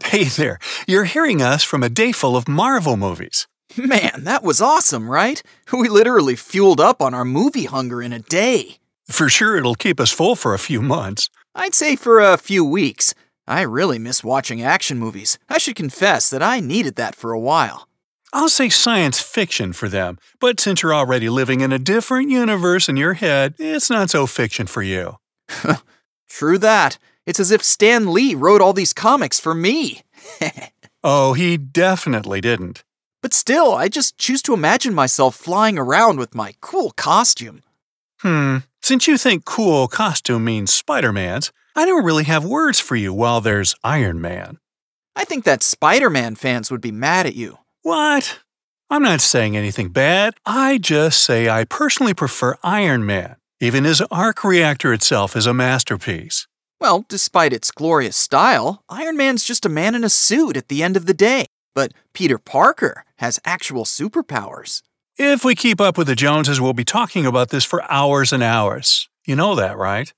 Hey there, you're hearing us from a day full of Marvel movies. Man, that was awesome, right? We literally fueled up on our movie hunger in a day. For sure, it'll keep us full for a few months. I'd say for a few weeks. I really miss watching action movies. I should confess that I needed that for a while. I'll say science fiction for them, but since you're already living in a different universe in your head, it's not so fiction for you. True that. It's as if Stan Lee wrote all these comics for me. oh, he definitely didn't. But still, I just choose to imagine myself flying around with my cool costume. Hmm, since you think cool costume means Spider Man's, I don't really have words for you while there's Iron Man. I think that Spider Man fans would be mad at you. What? I'm not saying anything bad. I just say I personally prefer Iron Man. Even his arc reactor itself is a masterpiece. Well, despite its glorious style, Iron Man's just a man in a suit at the end of the day. But Peter Parker has actual superpowers. If we keep up with the Joneses, we'll be talking about this for hours and hours. You know that, right?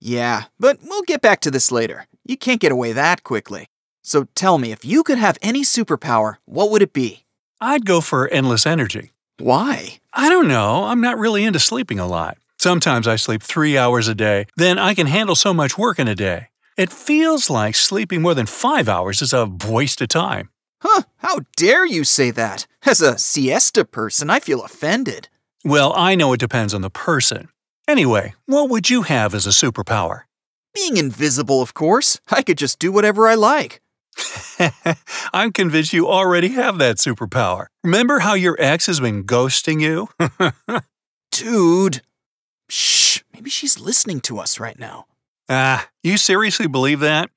Yeah, but we'll get back to this later. You can't get away that quickly. So tell me, if you could have any superpower, what would it be? I'd go for endless energy. Why? I don't know. I'm not really into sleeping a lot. Sometimes I sleep three hours a day, then I can handle so much work in a day. It feels like sleeping more than five hours is a waste of time. Huh, how dare you say that? As a siesta person, I feel offended. Well, I know it depends on the person. Anyway, what would you have as a superpower? Being invisible, of course. I could just do whatever I like. I'm convinced you already have that superpower. Remember how your ex has been ghosting you? Dude. Shh, maybe she's listening to us right now. Ah, you seriously believe that?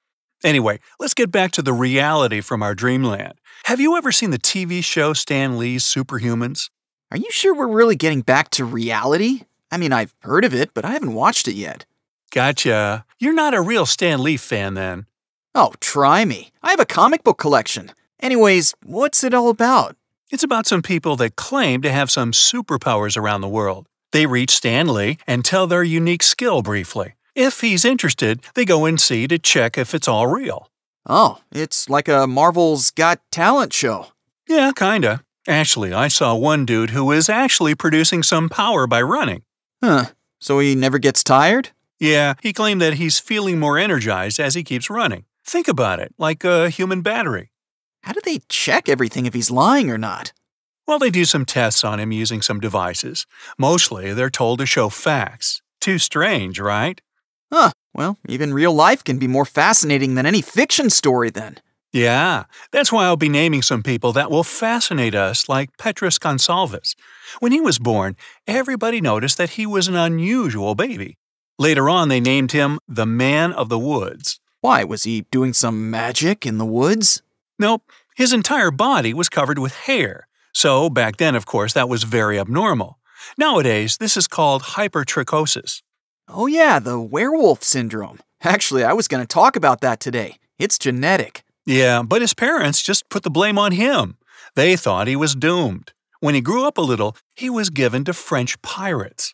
Anyway, let's get back to the reality from our dreamland. Have you ever seen the TV show Stan Lee's Superhumans? Are you sure we're really getting back to reality? I mean, I've heard of it, but I haven't watched it yet. Gotcha. You're not a real Stan Lee fan then. Oh, try me. I have a comic book collection. Anyways, what's it all about? It's about some people that claim to have some superpowers around the world. They reach Stan Lee and tell their unique skill briefly. If he's interested, they go and see to check if it's all real. Oh, it's like a Marvel's Got Talent show. Yeah, kinda. Actually, I saw one dude who is actually producing some power by running. Huh. So he never gets tired? Yeah, he claimed that he's feeling more energized as he keeps running. Think about it, like a human battery. How do they check everything if he's lying or not? Well, they do some tests on him using some devices. Mostly, they're told to show facts. Too strange, right? Huh. Well, even real life can be more fascinating than any fiction story, then. Yeah, that's why I'll be naming some people that will fascinate us, like Petrus Gonsalvus. When he was born, everybody noticed that he was an unusual baby. Later on, they named him the Man of the Woods. Why, was he doing some magic in the woods? Nope, his entire body was covered with hair. So, back then, of course, that was very abnormal. Nowadays, this is called hypertrichosis. Oh, yeah, the werewolf syndrome. Actually, I was going to talk about that today. It's genetic. Yeah, but his parents just put the blame on him. They thought he was doomed. When he grew up a little, he was given to French pirates.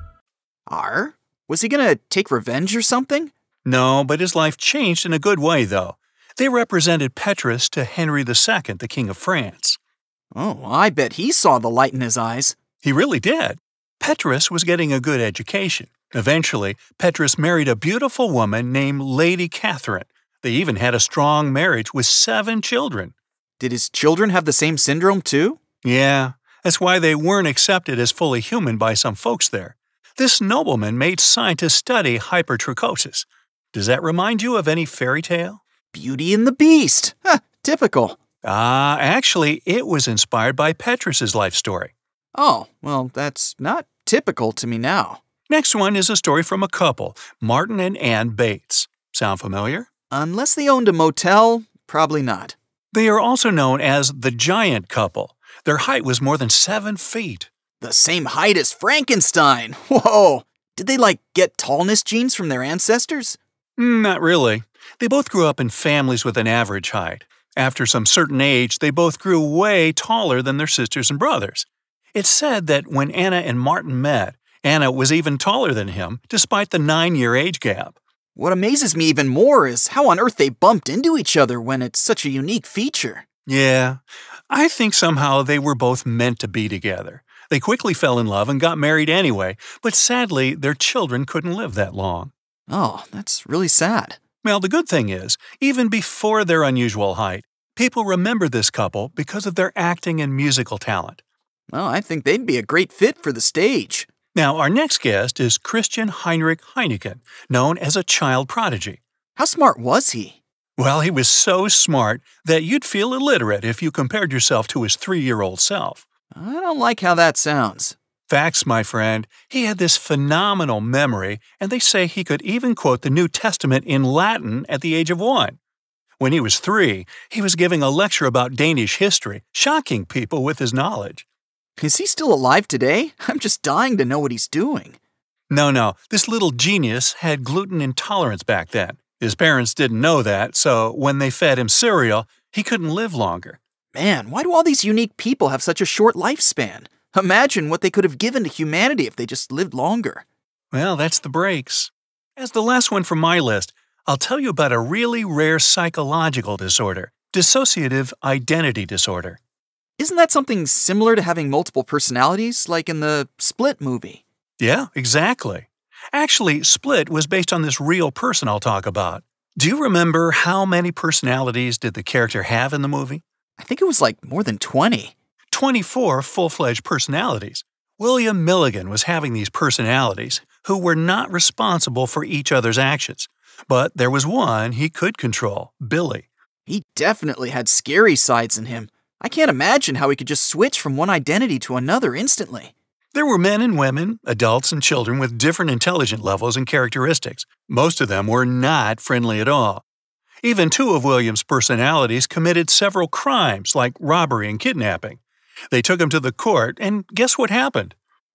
R? Was he gonna take revenge or something? No, but his life changed in a good way, though. They represented Petrus to Henry II, the King of France. Oh, I bet he saw the light in his eyes. He really did. Petrus was getting a good education. Eventually, Petrus married a beautiful woman named Lady Catherine. They even had a strong marriage with seven children. Did his children have the same syndrome too? Yeah, that's why they weren't accepted as fully human by some folks there. This nobleman made scientists study hypertrichosis. Does that remind you of any fairy tale? Beauty and the Beast. Huh, typical. Ah, actually, it was inspired by Petrus's life story. Oh, well, that's not typical to me now. Next one is a story from a couple, Martin and Ann Bates. Sound familiar? Unless they owned a motel, probably not. They are also known as the giant couple. Their height was more than seven feet. The same height as Frankenstein. Whoa! Did they, like, get tallness genes from their ancestors? Mm, Not really. They both grew up in families with an average height. After some certain age, they both grew way taller than their sisters and brothers. It's said that when Anna and Martin met, Anna was even taller than him, despite the nine year age gap. What amazes me even more is how on earth they bumped into each other when it's such a unique feature. Yeah, I think somehow they were both meant to be together. They quickly fell in love and got married anyway, but sadly, their children couldn't live that long. Oh, that's really sad. Well, the good thing is, even before their unusual height, people remember this couple because of their acting and musical talent. Well, I think they'd be a great fit for the stage. Now, our next guest is Christian Heinrich Heineken, known as a child prodigy. How smart was he? Well, he was so smart that you'd feel illiterate if you compared yourself to his three year old self. I don't like how that sounds. Facts, my friend. He had this phenomenal memory, and they say he could even quote the New Testament in Latin at the age of one. When he was three, he was giving a lecture about Danish history, shocking people with his knowledge. Is he still alive today? I'm just dying to know what he's doing. No, no, this little genius had gluten intolerance back then. His parents didn't know that, so when they fed him cereal, he couldn't live longer. Man, why do all these unique people have such a short lifespan? Imagine what they could have given to humanity if they just lived longer. Well, that's the breaks. As the last one from my list, I'll tell you about a really rare psychological disorder dissociative identity disorder. Isn't that something similar to having multiple personalities, like in the Split movie? Yeah, exactly. Actually, Split was based on this real person I'll talk about. Do you remember how many personalities did the character have in the movie? I think it was like more than 20. 24 full fledged personalities. William Milligan was having these personalities who were not responsible for each other's actions. But there was one he could control Billy. He definitely had scary sides in him. I can't imagine how he could just switch from one identity to another instantly. There were men and women, adults and children with different intelligent levels and characteristics. Most of them were not friendly at all. Even two of William's personalities committed several crimes like robbery and kidnapping. They took him to the court, and guess what happened?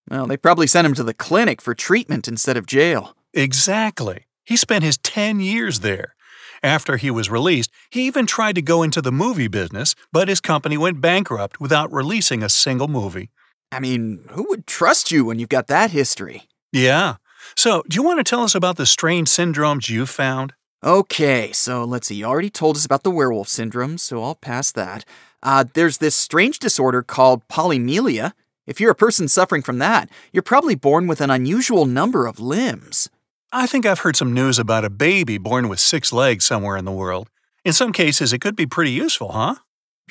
Well, they probably sent him to the clinic for treatment instead of jail. Exactly. He spent his 10 years there. After he was released, he even tried to go into the movie business, but his company went bankrupt without releasing a single movie. I mean, who would trust you when you've got that history? Yeah. So, do you want to tell us about the strange syndromes you found? Okay, so let's see. You already told us about the werewolf syndrome, so I'll pass that. Uh, there's this strange disorder called polymelia. If you're a person suffering from that, you're probably born with an unusual number of limbs. I think I've heard some news about a baby born with six legs somewhere in the world. In some cases, it could be pretty useful, huh?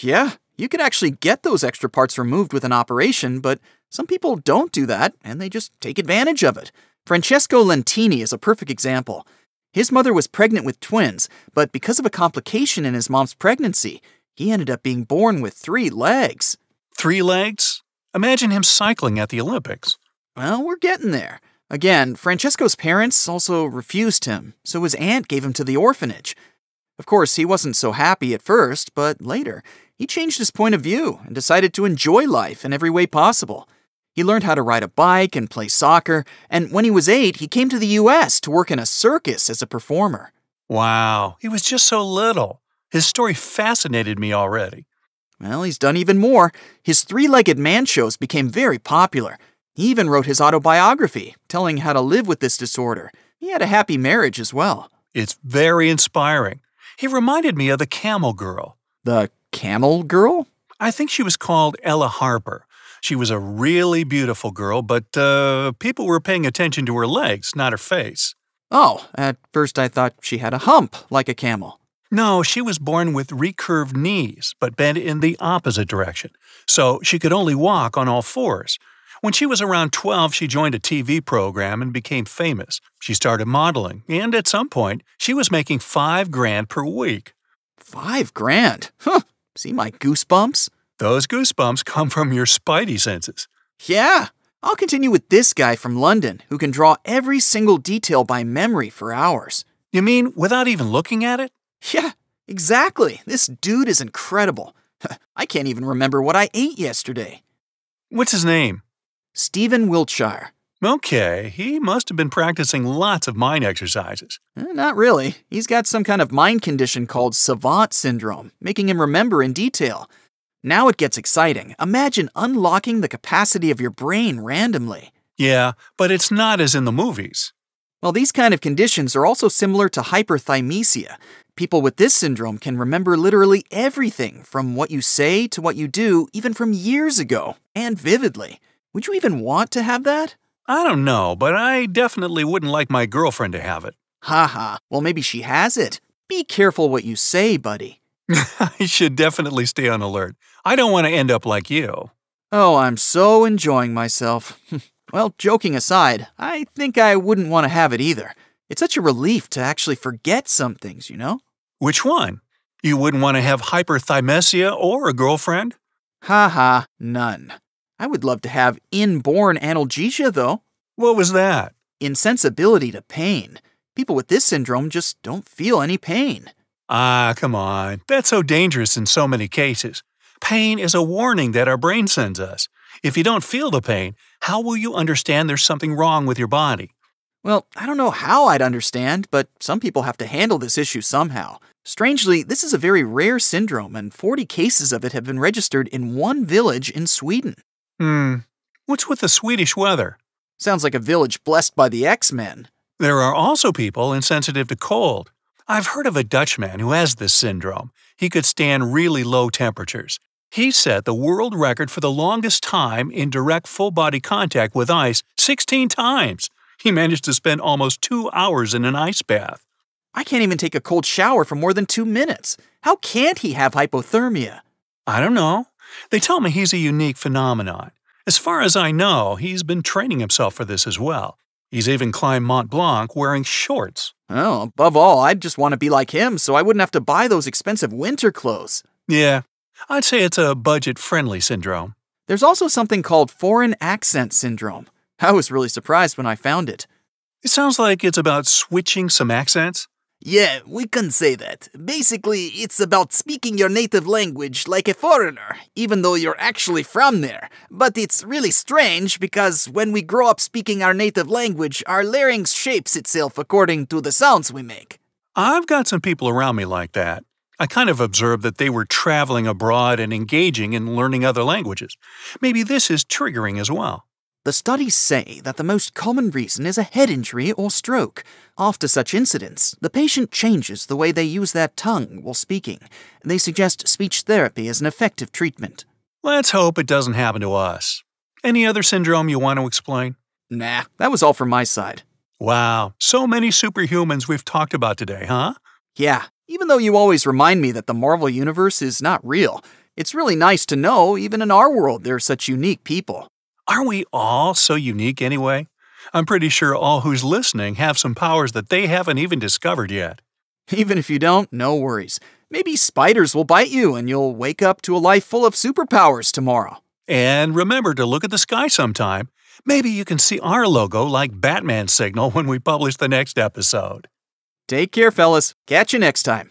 Yeah, you could actually get those extra parts removed with an operation, but some people don't do that and they just take advantage of it. Francesco Lentini is a perfect example. His mother was pregnant with twins, but because of a complication in his mom's pregnancy, he ended up being born with three legs. Three legs? Imagine him cycling at the Olympics. Well, we're getting there. Again, Francesco's parents also refused him, so his aunt gave him to the orphanage. Of course, he wasn't so happy at first, but later, he changed his point of view and decided to enjoy life in every way possible. He learned how to ride a bike and play soccer, and when he was eight, he came to the US to work in a circus as a performer. Wow, he was just so little. His story fascinated me already. Well, he's done even more. His three legged man shows became very popular. He even wrote his autobiography, telling how to live with this disorder. He had a happy marriage as well. It's very inspiring. He reminded me of the camel girl. The camel girl? I think she was called Ella Harper. She was a really beautiful girl, but uh, people were paying attention to her legs, not her face. Oh, at first I thought she had a hump like a camel. No, she was born with recurved knees, but bent in the opposite direction, so she could only walk on all fours. When she was around 12, she joined a TV program and became famous. She started modeling, and at some point, she was making five grand per week. Five grand? Huh. See my goosebumps? Those goosebumps come from your spidey senses. Yeah. I'll continue with this guy from London who can draw every single detail by memory for hours. You mean without even looking at it? Yeah, exactly. This dude is incredible. I can't even remember what I ate yesterday. What's his name? Stephen Wiltshire. Okay, he must have been practicing lots of mind exercises. Eh, not really. He's got some kind of mind condition called savant syndrome, making him remember in detail. Now it gets exciting. Imagine unlocking the capacity of your brain randomly. Yeah, but it's not as in the movies. Well, these kind of conditions are also similar to hyperthymesia. People with this syndrome can remember literally everything from what you say to what you do, even from years ago, and vividly. Would you even want to have that? I don't know, but I definitely wouldn't like my girlfriend to have it. Haha, well, maybe she has it. Be careful what you say, buddy. I should definitely stay on alert. I don't want to end up like you. Oh, I'm so enjoying myself. well, joking aside, I think I wouldn't want to have it either. It's such a relief to actually forget some things, you know? Which one? You wouldn't want to have hyperthymesia or a girlfriend? Haha, none. I would love to have inborn analgesia, though. What was that? Insensibility to pain. People with this syndrome just don't feel any pain. Ah, come on. That's so dangerous in so many cases. Pain is a warning that our brain sends us. If you don't feel the pain, how will you understand there's something wrong with your body? Well, I don't know how I'd understand, but some people have to handle this issue somehow. Strangely, this is a very rare syndrome, and 40 cases of it have been registered in one village in Sweden. Hmm. What's with the Swedish weather? Sounds like a village blessed by the X Men. There are also people insensitive to cold. I've heard of a Dutchman who has this syndrome. He could stand really low temperatures. He set the world record for the longest time in direct full body contact with ice 16 times. He managed to spend almost two hours in an ice bath. I can't even take a cold shower for more than two minutes. How can't he have hypothermia? I don't know. They tell me he's a unique phenomenon. As far as I know, he's been training himself for this as well. He's even climbed Mont Blanc wearing shorts. Oh, above all, I'd just want to be like him so I wouldn't have to buy those expensive winter clothes. Yeah, I'd say it's a budget friendly syndrome. There's also something called foreign accent syndrome. I was really surprised when I found it. It sounds like it's about switching some accents. Yeah, we can say that. Basically, it's about speaking your native language like a foreigner, even though you're actually from there. But it's really strange because when we grow up speaking our native language, our larynx shapes itself according to the sounds we make. I've got some people around me like that. I kind of observed that they were traveling abroad and engaging in learning other languages. Maybe this is triggering as well. The studies say that the most common reason is a head injury or stroke. After such incidents, the patient changes the way they use their tongue while speaking. They suggest speech therapy as an effective treatment. Let's hope it doesn't happen to us. Any other syndrome you want to explain? Nah, that was all from my side. Wow, so many superhumans we've talked about today, huh? Yeah, even though you always remind me that the Marvel Universe is not real, it's really nice to know even in our world there are such unique people. Aren't we all so unique anyway? I'm pretty sure all who's listening have some powers that they haven't even discovered yet. Even if you don't, no worries. Maybe spiders will bite you and you'll wake up to a life full of superpowers tomorrow. And remember to look at the sky sometime. Maybe you can see our logo like Batman's signal when we publish the next episode. Take care, fellas. Catch you next time.